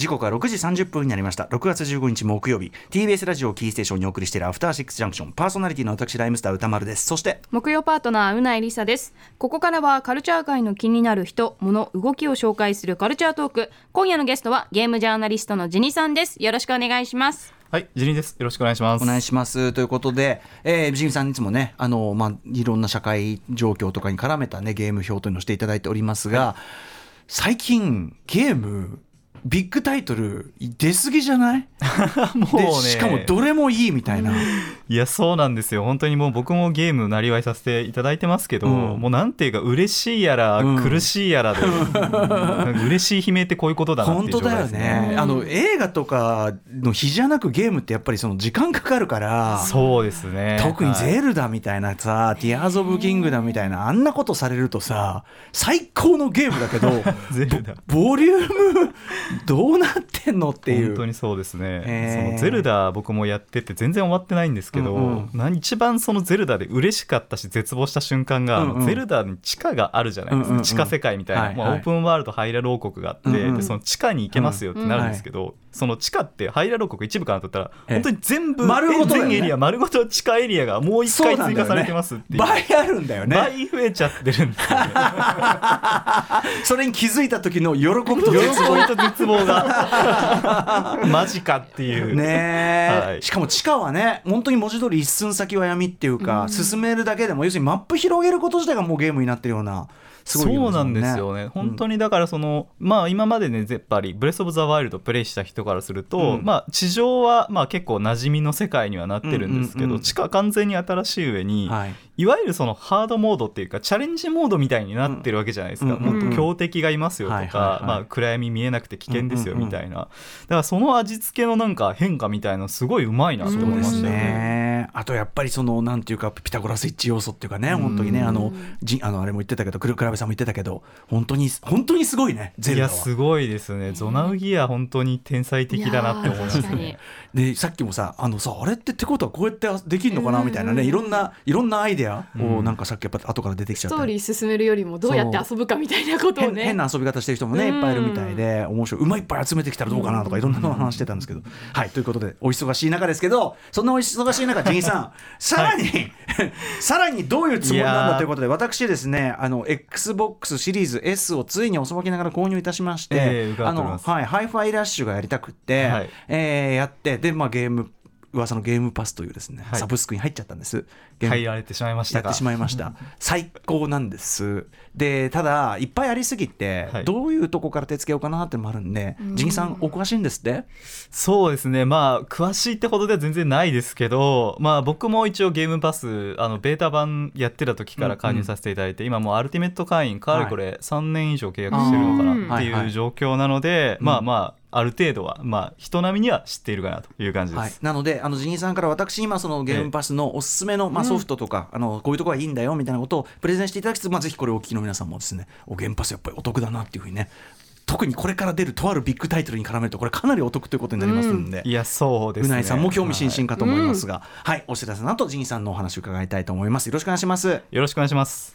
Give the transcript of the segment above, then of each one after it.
時刻は6時30分になりました。6月15日木曜日。TBS ラジオキーステーションにお送りしているアフターシックスジャンクション。パーソナリティの私ライムスター歌丸です。そして木曜パートナーうないりさです。ここからはカルチャー界の気になる人物動きを紹介するカルチャートーク。今夜のゲストはゲームジャーナリストのジニさんです。よろしくお願いします。はい、ジニです。よろしくお願いします。お願いします。ということで、えー、ジニさんいつもね、あの、まあ、いろんな社会状況とかに絡めたね、ゲーム表というのをしていただいておりますが、はい、最近、ゲーム、ビッグタイトル出過ぎじゃない？もうね。しかもどれもいいみたいな。いやそうなんですよ。本当にもう僕もゲームなりわいさせていただいてますけど、うん、もうなんていうか嬉しいやら、うん、苦しいやらで、嬉しい悲鳴ってこういうことだなっていう状態ですね。本当だよね。あの映画とかの日じゃなくゲームってやっぱりその時間かかるからそうですね。特にゼルダみたいなさ、はい、ティアーズ・オブ・キングダムみたいなあんなことされるとさ最高のゲームだけど ボリュームどうなってんのっていう。本当にそうですね。そのゼルダ僕もやってて全然終わってないんですけど、うんうん、一番そのゼルダで嬉しかったし絶望した瞬間が、うんうん、ゼルダに地下があるじゃないですか、うんうん、地下世界みたいな、はいはい、オープンワールドハイラル王国があって、うんうん、でその地下に行けますよってなるんですけど、うんうん。はいその地下ってハイラル国一部かなと思ったら本当に全部丸ごと、ね、全エリア丸ごと地下エリアがもう一回追加されてますっていう、倍あるんだよね。倍増えちゃってるんですよね。それに気づいた時の喜びと絶望。と絶望が。マジかっていう。ね、はい、しかも地下はね本当に文字通り一寸先は闇っていうか、うん、進めるだけでも要するにマップ広げること自体がもうゲームになってるようなそうなんですよね、本当にだからその、うん、まあ今までねやっぱり「ブレス・オブ・ザ・ワイルド」プレイした人からすると、うん、まあ地上はまあ結構馴染みの世界にはなってるんですけど、うんうんうん、地下完全に新しい上に、はい、いわゆるそのハードモードっていうかチャレンジモードみたいになってるわけじゃないですか、もっと強敵がいますよとか、まあ、暗闇見えなくて危険ですよみたいな、だからその味付けのなんか変化みたいなすごいうまいなと思いましたね。ね。あとやっぱりそのなんていうかピタゴラスイッチ要素っていうかね本当にねあのじあのあれも言ってたけどクラベさんも言ってたけど本当に本当にすごいねゼルダは。いやすごいですね。ゾナウギア本当に天才的だなって思いますね。でさっきもさあのさあれってってことはこうやってできるのかなみたいなねいろんないろんなアイデアをなんかさっきやっぱ後から出てきちゃった。ストーリー進めるよりもどうやって遊ぶかみたいなことをね。変な遊び方してる人もねいっぱいいるみたいで面白い馬いっぱい集めてきたらどうかなとかいろんなの話してたんですけど。はいということでお忙しい中ですけどそんなお忙しい中ジニさん さらに、はい、さらにどういうつもりなんだということで私ですねあの XBOX シリーズ S をついに遅ればせながら購入いたしまして、えー、あのはいハイファイラッシュがやりたくって、はい、えー、やってでまあゲーム噂のゲームパスというですね、はい、サブスクに入っちゃったんです。入られてしまいましたやってしまいました。最高なんです。でただいっぱいありすぎて、はい、どういうとこから手つけようかなってのもあるんでジギさんお詳しいんですって？そうですね。まあ詳しいってほどでは全然ないですけどまあ僕も一応ゲームパスあのベータ版やってた時から加入させていただいて、うんうん、今もうアルティメット会員かれこれ3年以上契約してるのかなっていう状況なので、まあまあある程度は、まあ、人並みには知っているかなという感じです。はい、なので、あのジニーさんから私、今、そのゲームパスのおすすめの、まあ、ソフトとか、うん、あのこういうところがいいんだよみたいなことをプレゼンしていただきつつ、まあ、ぜひこれをお聞きの皆さんもですね、おゲームパスやっぱりお得だなっていうふうにね、特にこれから出るとあるビッグタイトルに絡めるとこれかなりお得ということになりますので、うん、いやそうです、ね、うないさんも興味津々かと思いますが、はい、はい、お知らせの後ジニーさんのお話を伺いたいと思います。よろしくお願いします。よろしくお願いします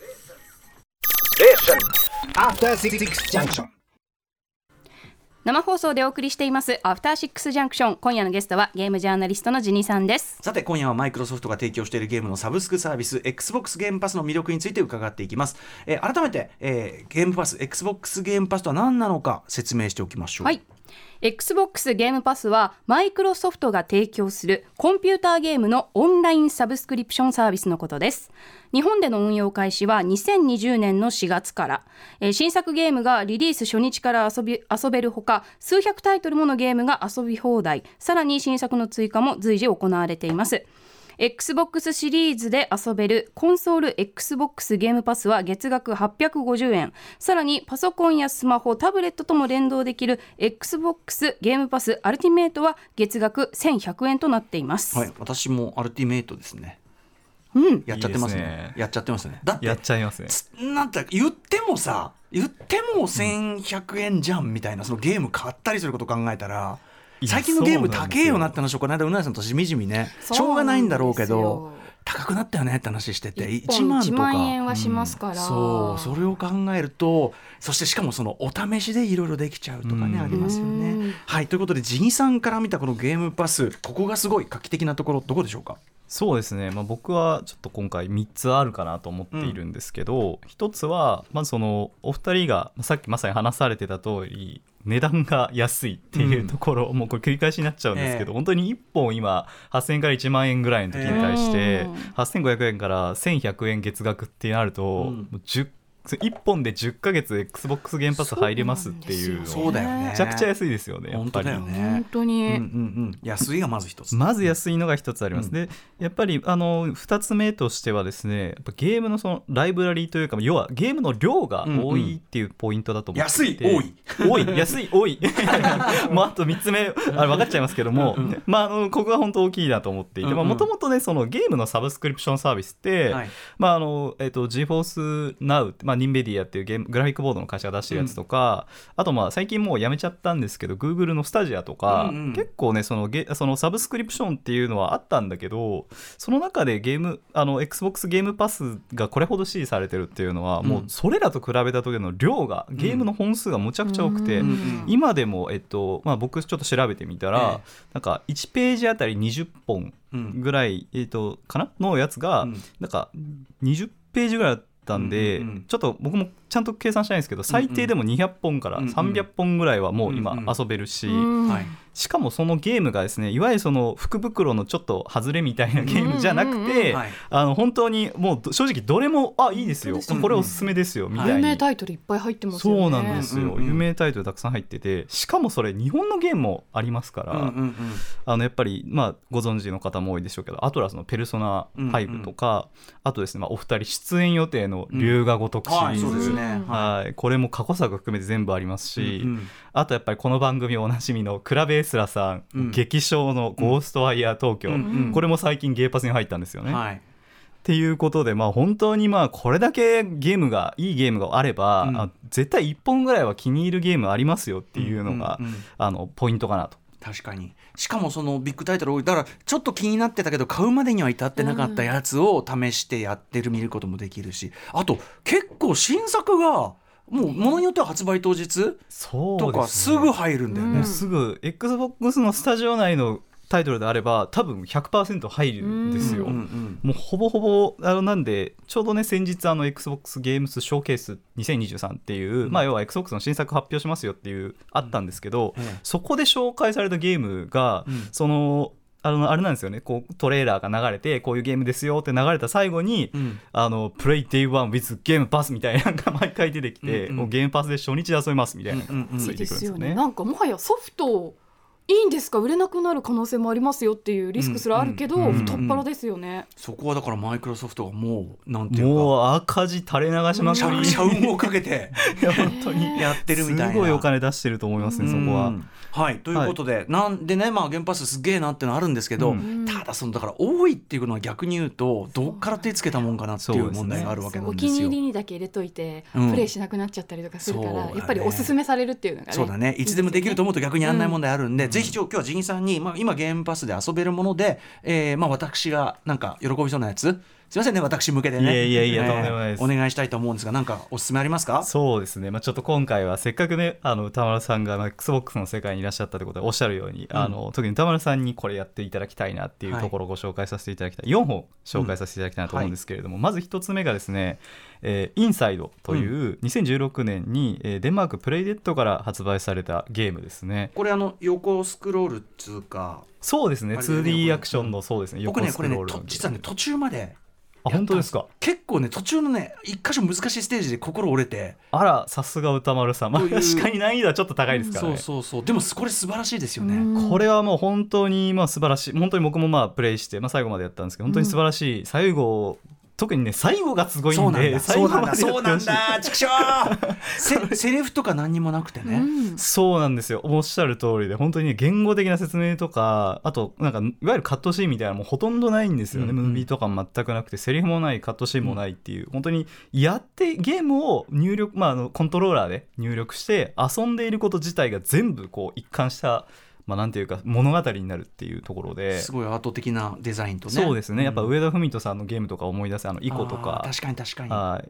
生放送でお送りしていますアフターシックスジャンクション今夜のゲストはゲームジャーナリストのジニさんです。さて今夜はマイクロソフトが提供しているゲームのサブスクサービス XBOX ゲームパスの魅力について伺っていきます、えー、改めて、えー、ゲームパス XBOX ゲームパスとは何なのか説明しておきましょう。はい XBOX ゲームパスはマイクロソフトが提供するコンピューターゲームのオンラインサブスクリプションサービスのことです。日本での運用開始は2020年の4月から、え、新作ゲームがリリース初日から遊び遊べるほか数百タイトルものゲームが遊び放題。さらに新作の追加も随時行われています。Xbox シリーズで遊べるコンソール Xbox ゲームパスは月額850円。さらにパソコンやスマホタブレットとも連動できる Xbox ゲームパスアルティメイトは月額1100円となっています、はい、私もアルティメイトですね。うん、やっちゃってますね、ね、やっちゃってますね。だってやっちゃいますね。なんて言ってもさ言っても1100円じゃんみたいなそのゲーム買ったりすることを考えたら最近のゲーム高えよなって話をこの間うなぎさんとしみじみねしょうがないんだろうけど高くなったよねって話してて。1 1本万と1か。万円はしますから、そうそれを考えるとそしてしかもそのお試しでいろいろできちゃうとかね、うん。ありますようねん。はいということでジギさんから見たこのゲームパスここがすごい画期的なところどこでしょうか？そうですね、まあ、僕はちょっと今回3つあるかなと思っているんですけど、1つはまずそのお二人がまあさっきまさに話されてた通り値段が安いっていうところ、もうこれ繰り返しになっちゃうんですけど、ええ本当に1本今8000円から1万円ぐらいの時に対して、ええ8500円から1100円月額ってなると、うん。もう10 1本で10ヶ月 XBOX ゲームパス入れますっていうのそうだよね。めちゃくちゃ安いですよねやっ本ぱり。当だよね。本当に、うんうんうん。安いがまず一つ。まず安いのが一つあります、うん。でやっぱりあの2つ目としてはですねやっぱゲームのそのライブラリーというか要はゲームの量が多いっていうポイントだと思っていて、安い多 い。多い安い多い。もうあと3つ目あれ分かっちゃいますけども、うんうん。まあ、あのここが本当大きいなと思っていてうんうん。もともとねそのゲームのサブスクリプションサービスって、はい。まああのえっと GeForce Now、まあ、ニンベディアっていうゲームグラフィックボードの会社が出してるやつとか、あとまあ最近もうやめちゃったんですけど Google のスタジアとか、うんうん。結構ねそのゲそのサブスクリプションっていうのはあったんだけどその中でゲームあの XBOX ゲームパスがこれほど支持されてるっていうのは、うん。もうそれらと比べた時の量がゲームの本数がむちゃくちゃ多くて、うんうん今でも、えっとまあ、僕ちょっと調べてみたら、えなんか1ページあたり20本うんぐらい、えっとかな？のやつが、うん。なんか20ページぐらいだったんで、うんうんうん。ちょっと僕もちゃんと計算したいんですけど最低でも200本からうんうん。300本ぐらいはもう今遊べるし、しかもそのゲームがですねいわゆるその福袋のちょっと外れみたいなゲームじゃなくて、はい。あの本当にもうど正直どれもあいいですよ。これおすすめですよみたい有に名タイトルいっぱい入ってますよね。そうなんですよ、うんうんうん有名タイトルたくさん入っててしかもそれ日本のゲームもありますから、うんうんうん。あのやっぱり、まあ、ご存知の方も多いでしょうけどアトラスの「ペルソナ5」とか、あとですね、まあ、お二人出演予定の「龍が如く」シリはいそうーズ、ですねはい。これも過去作含めて全部ありますし、うんうん。あとやっぱりこの番組おなじみのクラベエスラさん、うん。激賞の「ゴーストワイヤー東京」うんうんこれも最近ゲーパスに入ったんですよね。はい。っていうことで、まあ、本当にまあこれだけゲームがいいゲームがあれば、うん。あ絶対1本ぐらいは気に入るゲームありますよっていうのが、うんうんうん。あのポイントかなと。確かに。しかもそのビッグタイトル多い。だからちょっと気になってたけど買うまでには至ってなかったやつを試してやってる見ることもできるし。あと結構新作がもうものによっては発売当日とかすぐ入るんだよね。うん。すぐ XBOX のスタジオ内のタイトルであれば多分100%入るんですよ。うん。うんもうほぼほぼあのなんでちょうどね先日あの XBOX ゲームスショーケース2023っていう、まあ要は XBOX の新作発表しますよっていうあったんですけど、ええ。そこで紹介されたゲームが、うん。そのあのあれなんですよね。こうトレーラーが流れてこういうゲームですよって流れた最後に、うん。あのプレイ Day One with ゲームパスみたいなのが 毎回出てきて、うんうんもうゲームパスで初日で遊べますみたいなのうんうんうんがついてくるんですよね。なんかもはやソフトいいんですか？売れなくなる可能性もありますよっていうリスクすらあるけど、うん。うん。うん太っ腹ですよね、そこはだからマイクロソフトがもうなんていうか。もう赤字垂れ流しまくり、社社運をかけて。本当にやってるみたいな。すごいお金出してると思いますねそこは。うんはい。ということで、なんでねまあ原発すげえなっていうのはあるんですけど、うん。ただそのだから多いっていうのは逆に言うとどっから手つけたもんかなっていう問題があるわけなおんですよ。気に入りにだけ入れといて、うん。プレイしなくなっちゃったりとかするから、ね。やっぱりおすすめされるっていうのがねそうだね。いつでもできると思うと逆にやんない問題あるんで、んぜひ今日今日はジンさんに、まあ、今ゲームパスで遊べるもので、えーまあ、私がなんか喜びそうなやつすいませんね私向けでね。いやいやいやとんでもないです。お願いしたいと思うんですがなんかおすすめありますか？そうですね、まあ、ちょっと今回はせっかくねあの歌丸さんがまあ XBOX の世界にいらっしゃったということでおっしゃるように、うん。あの特に歌丸さんにこれやっていただきたいなっていうはい。ところをご紹介させていただきたい、4本紹介させていただきたいなと思うんですけれども、まず1つ目がですね「えーインサイド」という2016年に、えーデンマークプレイデッドから発売されたゲームですね。これあの横スクロールっつうかそうですね。あれだよね 2D アクションのそうですね僕ねこれね。横スクロールのと実はね途中まであ本当ですか？結構ね途中のね一箇所難しいステージで心折れて。あらさすが歌丸さん、まあ、確かに難易度はちょっと高いですからね。そうそうそう。でもこれ素晴らしいですよね、うん。これはもう本当にまあ素晴らしい。本当に僕もまあプレイして、まあ、最後までやったんですけど本当に素晴らしい、最後特にね最後がすごいんで最後までやそうなんだ。畜生。せ セリフとか何にもなくてね、うんそうなんですよ。おっしゃる通りで本当にね言語的な説明とかあとなんかいわゆるカットシーンみたいなのもほとんどないんですよね、うんうん。ムービーとかも全くなくてセリフもないカットシーンもないっていう、本当にやってゲームを入力、まあ、あのコントローラーで入力して遊んでいること自体が全部こう一貫したまあ、なんていうか物語になるっていうところで。すごいアート的なデザインとね。そうですね、やっぱ上田文人さんのゲームとか思い出せあのイコとか。確かに確かに。はい。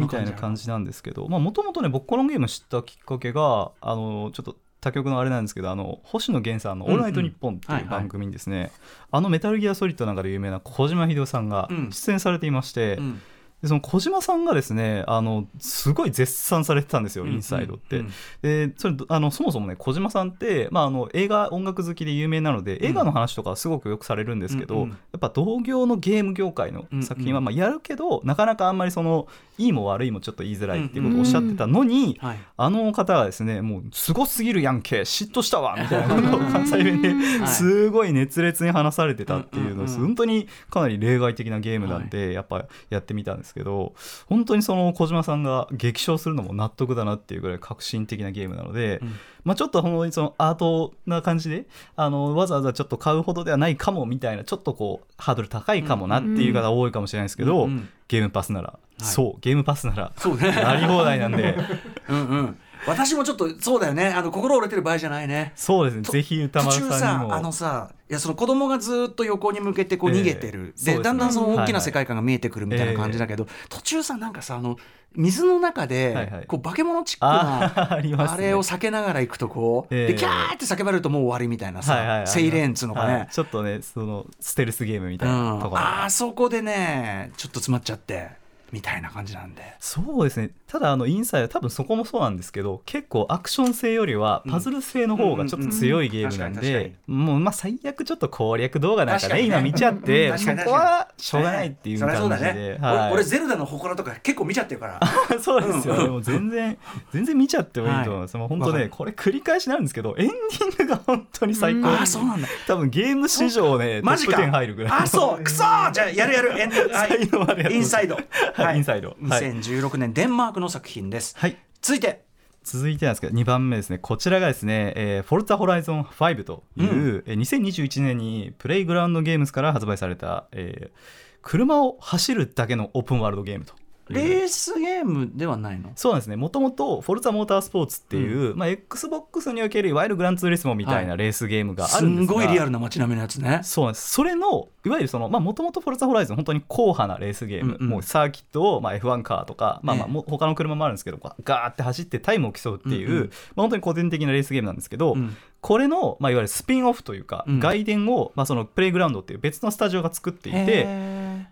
みたいな感じなんですけど。もともとね僕このゲーム知ったきっかけがあのちょっと他局のあれなんですけどあの星野源さんの「オールナイトニッポン」っていう番組にですね。あのメタルギアソリッドなんかで有名な小島秀夫さんが出演されていまして、うんでその小島さんがですねあのすごい絶賛されてたんですよ、インサイドって。でそれあのそもそもね小島さんって、まあ、あの映画音楽好きで有名なので映画の話とかはすごくよくされるんですけど、やっぱ同業のゲーム業界の作品はまあやるけど、なかなかあんまりそのいいも悪いもちょっと言いづらいっていうことをおっしゃってたのに、あの方がですねもうすごすぎるやんけ嫉妬したわみたいなことを関西弁ですごい熱烈に話されてたっていうのは本当にかなり例外的なゲームなんでやっぱやってみたんですけど本当にその小島さんが激賞するのも納得だなっていうぐらい革新的なゲームなので、うん、まあ、ちょっと本当にそのアートな感じであのわざわざちょっと買うほどではないかもみたいなちょっとこうハードル高いかもなっていう方多いかもしれないですけど、うんうん、ゲームパスなら、はい、そうゲームパスなら。やり放題なんで。うんうん。私もちょっとそうだよね。あの心折れてる場合じゃないね。そうですね。ぜひ歌丸さんにも。あのさいやその子供がずっと横に向けてこう逃げてる、えー、で、ね、だんだんその大きな世界観が見えてくるみたいな感じだけど、はいはい、途中さなんかさあの水の中で、こう化け物チックなあれを避けながら行くとこう、でキャーって叫ばれるともう終わりみたいなさ、セイレーンっつうのかね、ちょっとねそのステルスゲームみたいなところ、あそこでねちょっと詰まっちゃってみたいな感じなんで。そうですね。ただあのインサイド多分そこもそうなんですけど結構アクション性よりはパズル性の方がちょっと強いゲームなんでもうまあ最悪ちょっと攻略動画なんかね今見ちゃってそこはしょうがないっていう感じで、はい、俺ゼルダの祠とか結構見ちゃってるから。そうですよ、でも全然全然見ちゃってもいいと思います、はい、もう本当ねこれ繰り返しなんですけどエンディングが本当に最高、あそうなんだ。多分ゲーム史上ねトップ10入るぐらいあそう。くそじゃあやるやる。エンインサイドはい。インサイド。2016年デンマークの作品です、はい、続いて。続いてなんですけど2番目ですね。こちらがですね、えー、フォルツァホライゾン5という、うん、えー、2021年にプレイグラウンドゲームズから発売された、えー、車を走るだけのオープンワールドゲームとレースゲームではないの？そうなんですね。もともとフォルツァモータースポーツっていう、うん、まあ、XBOX におけるいわゆるグランツーリスモみたいなレースゲームがあるんですが、はい、すごいリアルな街並みのやつね。そうなんです。それのいわゆるそのもともとフォルツァホライズン本当に硬派なレースゲーム、うんうん、もうサーキットを、まあ、F1 カーとか、まあまあ、他の車もあるんですけどガーって走ってタイムを競うっていう、うんうん、まあ、本当に古典的なレースゲームなんですけど、うん、これの、まあ、いわゆるスピンオフというか、うん、外伝を、まあ、そのプレイグラウンドっていう別のスタジオが作っていて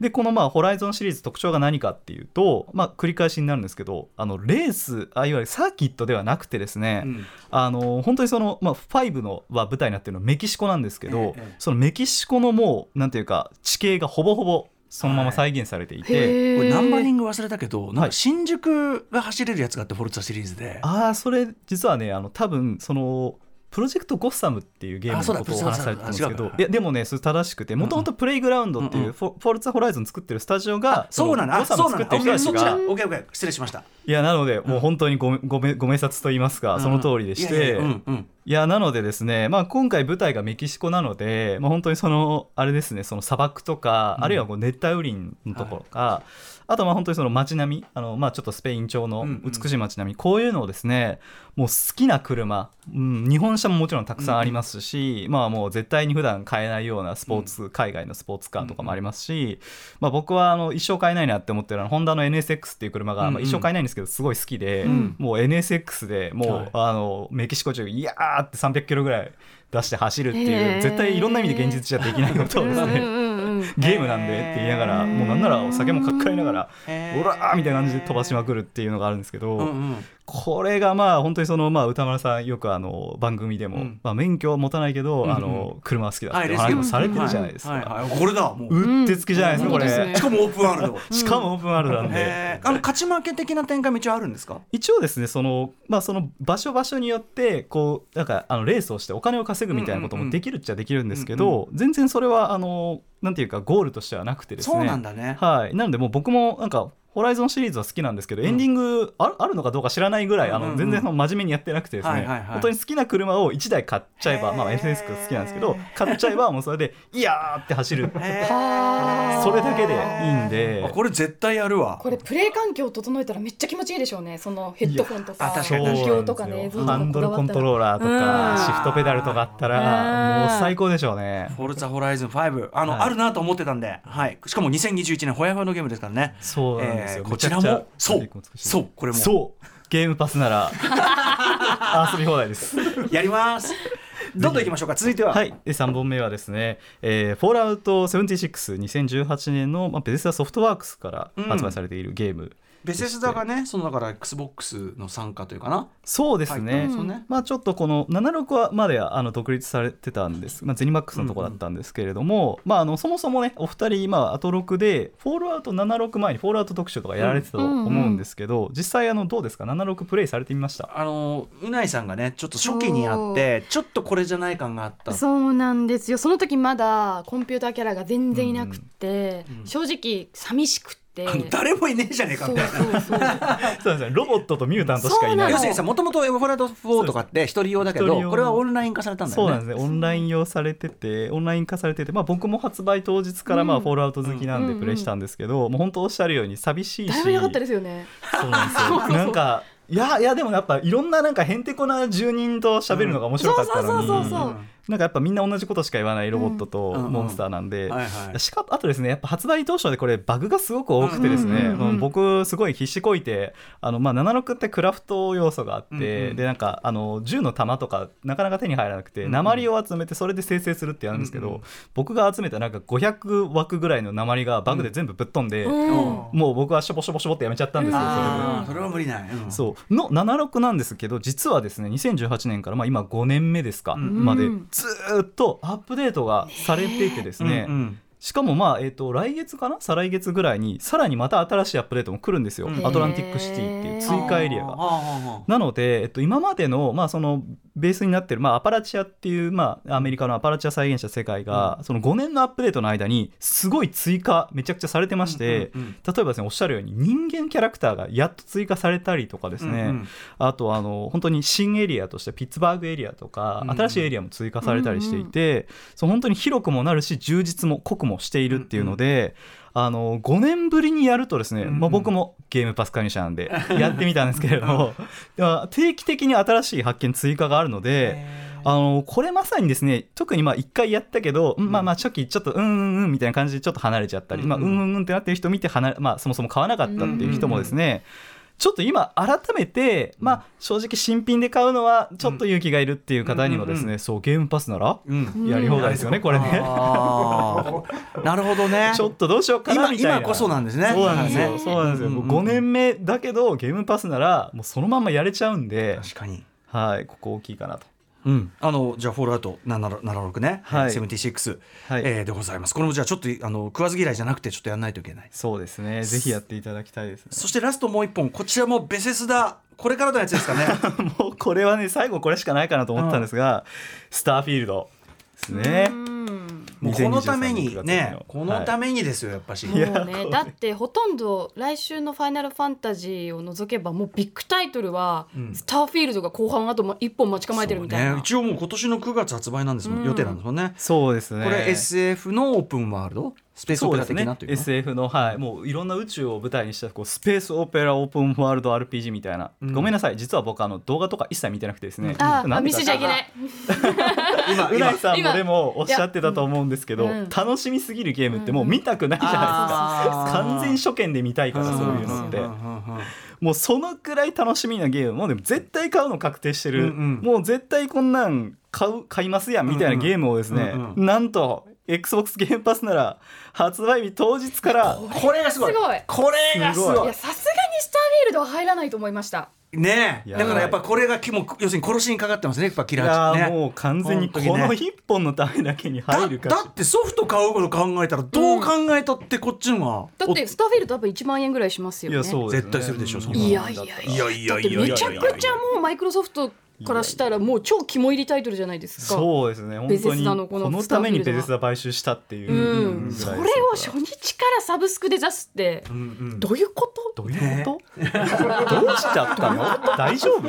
でこのまあホライゾンシリーズ特徴が何かっていうと、まあ、繰り返しになるんですけどあのレースあいわゆるサーキットではなくてですね、うん、あの本当にその、まあ、5のは舞台になってるのはメキシコなんですけど、そのメキシコのもうなんていうか地形がほぼほぼそのまま再現されていて、はい、これナンバリング忘れたけどなんか新宿が走れるやつがあってフォルツァシリーズで。ああそれ実はねあの多分そのプロジェクトゴッサムっていうゲームのことを話されてたんですけどいやでもねそれ正しくてもともとプレイグラウンドっていうフォルツァホライゾン作ってるスタジオがそうなんだゴッサム作ってる人たちが失礼しました。いやなのでもう本当にごごめご明察と言いますかその通りでしていやなのでですね、まあ、今回舞台がメキシコなので、まあ、本当にそのあれですねその砂漠とか、あるいはこう熱帯雨林のところか、はいあとまあ本当にその街並みあの、まあ、ちょっとスペイン調の美しい街並み、うんうん、こういうのをですねもう好きな車、うん、日本車ももちろんたくさんありますし、うんうん、まあもう絶対に普段買えないようなスポーツ、うん、海外のスポーツカーとかもありますし、まあ、僕はあの一生買えないなって思ってるのはホンダの NSX っていう車が、まあ、一生買えないんですけどすごい好きで、うん、もう NSX でもう、はい、あのメキシコ中いやーって300キロぐらい出して走るっていう絶対いろんな意味で現実じゃできないことをですねゲームなんでって言いながらもうなんならお酒もかっかりながら「オラ!」みたいな感じで飛ばしまくるっていうのがあるんですけど、これがまあ本当にそのまあ歌丸さんよくあの番組でも、まあ免許を持たないけど、あの車好きだって話もされてるじゃないですか。これだもう。うってつけじゃないですかこれ。しかもオープンワールド。しかもオープンワールドなんで。あの勝ち負け的な展開も一応あるんですか？一応ですねそのまあその場所場所によってこうなんかあのレースをしてお金を稼ぐみたいなこともできるっちゃできるんですけど、全然それはあのなんていうかゴールとしてはなくてですね。そうなんだね。はい。なのでもう僕もなんかホライゾンシリーズは好きなんですけど、エンディングあるあるのかどうか知らないぐらい、あの全然その真面目にやってなくてですね、本当に好きな車を1台買っちゃえば、まあ、SNS が好きなんですけど買っちゃえばもうそれで「いやー!」って走る。はそれだけでいいんで。あこれ絶対やるわ。これプレイ環境を整えたらめっちゃ気持ちいいでしょうね。そのヘッドホンとかとかねハンドルコントーローラーとか、うん。シフトペダルとかあったうん。らもう最高でしょうね。フォルツァホライズン5あの、はい。あるなと思ってたんで、はい、しかも2021年ホヤホヤのゲームですからね。そうなんですよ、えーこちらもめちゃくちゃそうそうこれも。そう。ゲームパスなら 遊び放題です。やります。どんどんいきましょうか。続いては、はい、で3本目はですね、えー、フォールアウト76、2018年の、まあ、ベゼスダソフトワークスから発売されているゲーム、ベセスダがねそのだから XBOX の参加というかな。そうですね、うね。まあ、ちょっとこの76はまではあの独立されてたんです、まあ、ゼニマックスのところだったんですけれども、まあ、あのそもそもねお二人今アトロクでフォールアウト76前にフォールアウト特集とかやられてたと思うんですけど、実際あのどうですか？76プレイされてみました？あのうないさんがねちょっと初期にあってちょっとこれじゃない感があった。そうなんですよ。その時まだコンピューターキャラが全然いなくって、正直寂しくって。誰もいねえじゃねえかみたいな。そうそうそう。ですねロボットとミュータントしかいない要するにさもともとエボフォライド4とかって一人用だけどこれはオンライン化されたんだよね。そうなんですねオンライン用されててオンライン化されてて、まあ、僕も発売当日からまあうんフォールアウト好きなんうんでプレイしたんですけど、もう本当おっしゃるように寂しいし。誰もいなかったですよね。そうなんですよ。なんかいやいやでもやっぱいろんななんかへんてこな住人と喋るのが面白かったのに、そうそうそうそうなんかやっぱみんな同じことしか言わないロボットとうん。モンスターなんで、しかあとですねやっぱ発売当初でこれバグがすごく多くてですね、うんうんうん。うん僕すごい必死こいてあの、まあ、76ってクラフト要素があって、うんうん。でなんかあの銃の弾とかなかなか手に入らなくて、うんうん。鉛を集めてそれで生成するってやるんですけど、うんうん。僕が集めたなんか500枠ぐらいの鉛がバグで全部ぶっ飛んで、うん。もう僕はしょぼしょぼしょぼってやめちゃったんですよ、それは無理ない、うん。そう。の76なんですけど実はですね2018年からまあ今5年目ですか、うんまで。うんずーっとアップデートがされていてですね、うんうん。しかもまあ、えー、と来月かな？再来月ぐらいにさらにまた新しいアップデートも来るんですよ、うんアトランティックシティっていう追加エリアが。なので、えっと、今までの,、まあそのベースになってる、まあ、アパラチアっていう、まあ、アメリカのアパラチア再現した世界が、その5年のアップデートの間にすごい追加めちゃくちゃされてまして、うんうんうん例えばですねおっしゃるように人間キャラクターがやっと追加されたりとかですね、うんうん。あとあの本当に新エリアとしてピッツバーグエリアとか、うん新しいエリアも追加されたりしていて、そう本当に広くもなるし充実も濃くもしているっていうので、あの5年ぶりにやるとですね、うんまあ、僕もゲームパス加入者なんで やってみたんですけれども 定期的に新しい発見追加があるので。あのこれまさにですね特にまあ1回やったけど、うん。まあまあ初期ちょっとうんうんうんみたいな感じでちょっと離れちゃったり、うんまあ、うんうんうんってなってる人見て離れ、まあ、そもそも買わなかったっていう人もですね、ちょっと今改めて、まあ、正直新品で買うのはちょっと勇気がいるっていう方にもですね、そうゲームパスならうん。やり放題ですよね、これね。なるほどね。ちょっとどうしようかな今みたいな。今こそなんですね。そうなんですよ、ねそうなんですよ、もう5年目だけどゲームパスならもうそのままやれちゃうんで、確かに。はい、ここ大きいかなと。うん、あのじゃあフォールアウト76ね、はい。76、はい。えーでございます。これもじゃあちょっとあの食わず嫌いじゃなくてちょっとやらないといけない。そうですね、ぜひやっていただきたいですね。そしてラストもう一本こちらもベセスダこれからのやつですかね。もうこれはね最後これしかないかなと思ったんですが、スターフィールドですね。うんもうこのために2023ねこのため、めにですよやっぱし、もうねだってほとんど来週の「ファイナルファンタジー」を除けばもうビッグタイトルは、うん。スターフィールドが後半あとも一本待ち構えてるみたいな、ね、一応もう今年の9月発売なんですもん、うん。予定なんですもんね。そうですね。これ SF のオープンワールドスペースオペラ的なというか SF の、はい、もういろんな宇宙を舞台にしたこうスペースオペラオープンワールド RPG みたいな、うん。ごめんなさい。実は僕あの動画とか一切見てなくてですね、ああ なんでか。見せちゃいけない。今うないさんも今でもおっしゃってたと思うんですけど、うん。楽しみすぎるゲームってもう見たくないじゃないですか、完全初見で見たいからそういうのって、もうそのくらい楽しみなゲームもうでも絶対買うの確定してる、うんうん。もう絶対こんなん買う買いますやんみたいなゲームをですね、うんうん。なんと XBOX ゲームパスなら発売日当日から これがすごい。すごい。これがすごい。すごい。やさすがにスターフィールドは入らないと思いました。ねだからやっぱこれがきも要するに殺しにかかってますねやっぱキいラやーーねもう完全にこの一本のためだけに入るかだだってソフト買うこと考えたらどう考えたってこっちのが、だってスターフィールド多分1万円ぐらいしますよね。いやそうですね。絶対するでしょそんないやいやいやいやいやいやいやめちゃくちゃもうマイクロソフトからしたらもう超肝入りタイトルじゃないですか。そうですね。本当にこのためにベゼスダ買収したっていううん、それを初日からサブスクで出すってうんうん。どういうこと？どういうこと、どうしちゃったの？大丈夫？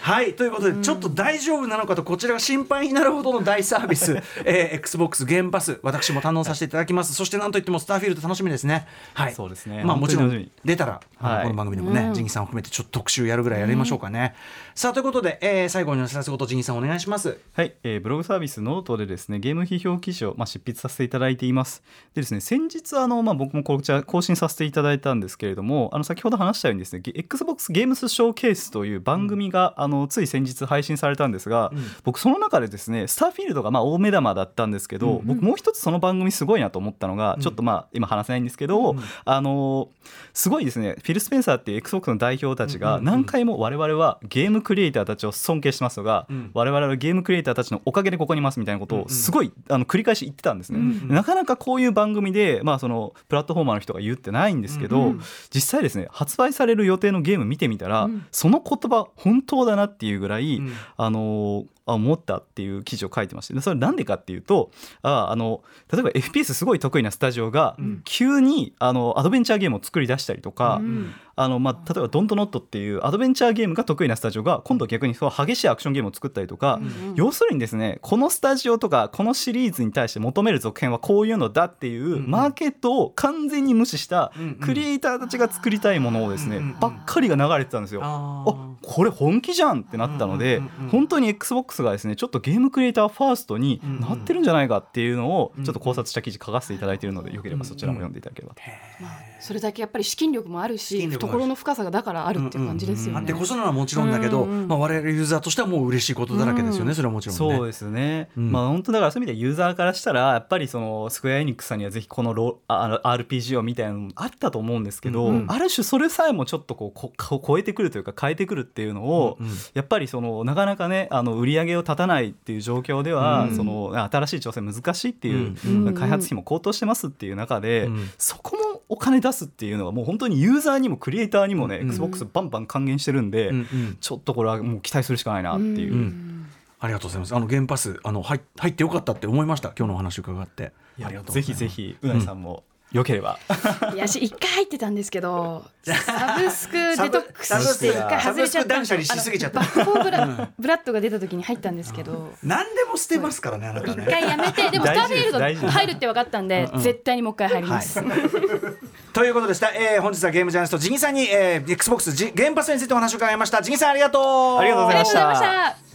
はいということで、ちょっと大丈夫なのかとこちらが心配になるほどの大サービス、えー、XBOX ゲームパス私も堪能させていただきます。そしてなんといってもスターフィールド楽しみですね。はい。そうですね。まあもちろん出たら、はい。この番組でもね、うん。ジンギさんを含めてちょっと特集やるぐらいやりましょうかね、さあということで、えー、最後にお知らせことジさんお願いします。はい、えーブログサービスノートでですねゲーム批評記事を、まあ、執筆させていただいています。でですね先日あの、まあ、僕もこちら更新させていただいたんですけれどもあの先ほど話したようにですねゲ XBOX ゲームスショーケースという番組が、あのつい先日配信されたんですが、僕その中でですねスターフィールドがまあ大目玉だったんですけど、僕もう一つその番組すごいなと思ったのが、ちょっとまあ今話せないんですけど、あのすごいですねフィル・スペンサーっていう XBOX の代表たちが何回も我々はゲームクリエイターたちを尊敬してますが、ん。我々はゲームクリエイターたちのおかげでここにいますみたいなことをすごいあの繰り返し言ってたんですね、なかなかこういう番組で、まあ、そのプラットフォーマーの人が言ってないんですけど、実際ですね発売される予定のゲーム見てみたら、その言葉本当だなっていうぐらい、ん。あのあ思ったっていう記事を書いてまして。でそれなんでかっていうとああの例えば FPS すごい得意なスタジオが急にあのアドベンチャーゲームを作り出したりとか、うん。あのまあ、例えば「ドントノット」っていうアドベンチャーゲームが得意なスタジオが今度は逆にそう激しいアクションゲームを作ったりとか、要するにですねこのスタジオとかこのシリーズに対して求める続編はこういうのだっていうマーケットを完全に無視したクリエイターたちが作りたいものをですねばっかりが流れてたんですよ。ああこれ本気じゃんってなったので、本当に XBOX がですねちょっとゲームクリエイターファーストになってるんじゃないかっていうのをちょっと考察した記事書かせていただいているのでよければそちらも読んでいただければと。それだけやっぱり資金力もあるし懐の深さがだからあるっていう感じですよね。あってこそなのはもちろんだけど、うん。うんまあ、我々ユーザーとしてはもう嬉しいことだらけですよね、それはもちろんね。そうですね、うん。まあ本当だからそういう意味でユーザーからしたらやっぱりそのスクエア・エニックスさんにはぜひこのロあ RPG をみたいなのあったと思うんですけど、うん。ある種それさえもちょっとこうここ超えてくるというか変えてくるっていうのを、うんうん。やっぱりそのなかなかねあの売り上げを立たないっていう状況では、うん。その新しい挑戦難しいっていう、うん。開発費も高騰してますっていう中で、うんそこもお金出すっていうのはもう本当にユーザーにもクリエイターにもね、うん。XBOX バンバン還元してるんで、うんうん。ちょっとこれはもう期待するしかないなっていう。うんありがとうございます。あの原パスあの入入ってよかったって思いました？今日のお話伺って。いやありがとうございます。ぜひぜひうなぎさんもよければ、いやし一回入ってたんですけどサブスクデトックスして一回外れちゃったんですサブスク断捨離しすぎちゃった。バックフォーブラブラッドが出た時に入ったんですけど何でも捨てますからねあなた一ね。回やめてでもスターフィールド入るって分かったんで絶対にもう一回入ります。ということでした、えー、本日はゲームジャーナリストジギさんに、えー、XBOX ジ原パスについてお話を伺いました。ジギさんありがとう。ありがとうございました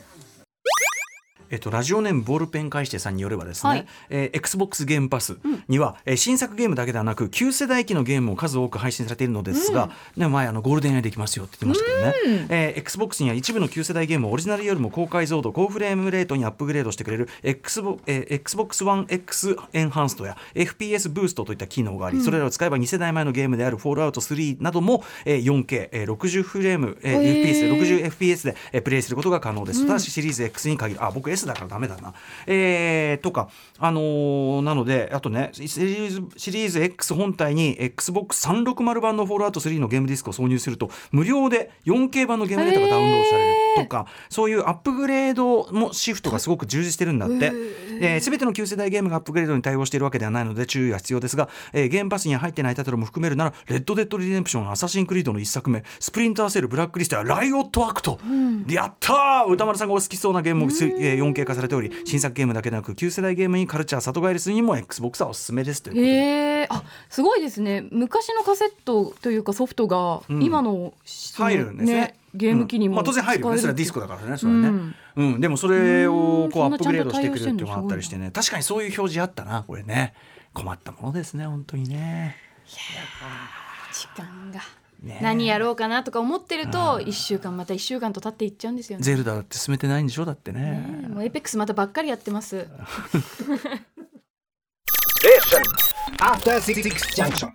えっと、ラジオネームボールペン返してさんによればですね、はい。えー XBOX ゲームパスには、えー新作ゲームだけではなく旧世代機のゲームも数多く配信されているのですが、ね、前あのゴールデンアイできますよって言ってましたけどね、えー XBOX には一部の旧世代ゲームをオリジナルよりも高解像度高フレームレートにアップグレードしてくれる XBOX、えー Xbox One X エンハンストや FPS ブーストといった機能があり、それらを使えば2世代前のゲームであるフォールアウト3なども、えー 4K、えー60フレーム、えー FPS で 60fps で、えープレイすることが可能です、ただしシリーズ X に限る。あ僕 S だからダメだな、えーとかあのーなのであとねシリーズシリーズ X 本体に XBOX360 版のフォールアウト3のゲームディスクを挿入すると無料で 4K 版のゲームデータがダウンロードされるとかそういうアップグレードのソフトがすごく充実してるんだって、えー、全ての旧世代ゲームがアップグレードに対応しているわけではないので注意が必要ですが、えーゲームパスには入ってないタイトルも含めるならレッド・デッド・リデンプションアサシン・クリードの一作目。スプリンター・セルブラックリストやライオット・アクト、やったー！歌丸さんがお好きそうなゲームも、えー 4K 化されており新作ゲームだけでなく旧世代ゲームにカルチャー里帰りするにも XBOX はおすすめですというえあすごいですね。昔のカセットというかソフトがん。今の,、入るんですね。ゲーム機にも、うん。まあ、当然入る。よねそれはディスコだからねそれはね、うん。うん。でもそれをうん。こうアップグレードしてくれるっていうのがあったりして対ね確かにそういう表示あったなこれね。困ったものですね本当にね。時間が、ね何やろうかなとか思ってると1週間また1週間と経っていっちゃうんですよね。ゼルダだって進めてないんでしょ？だってねねもうエイペックスまたばっかりやってます。After Six Junction.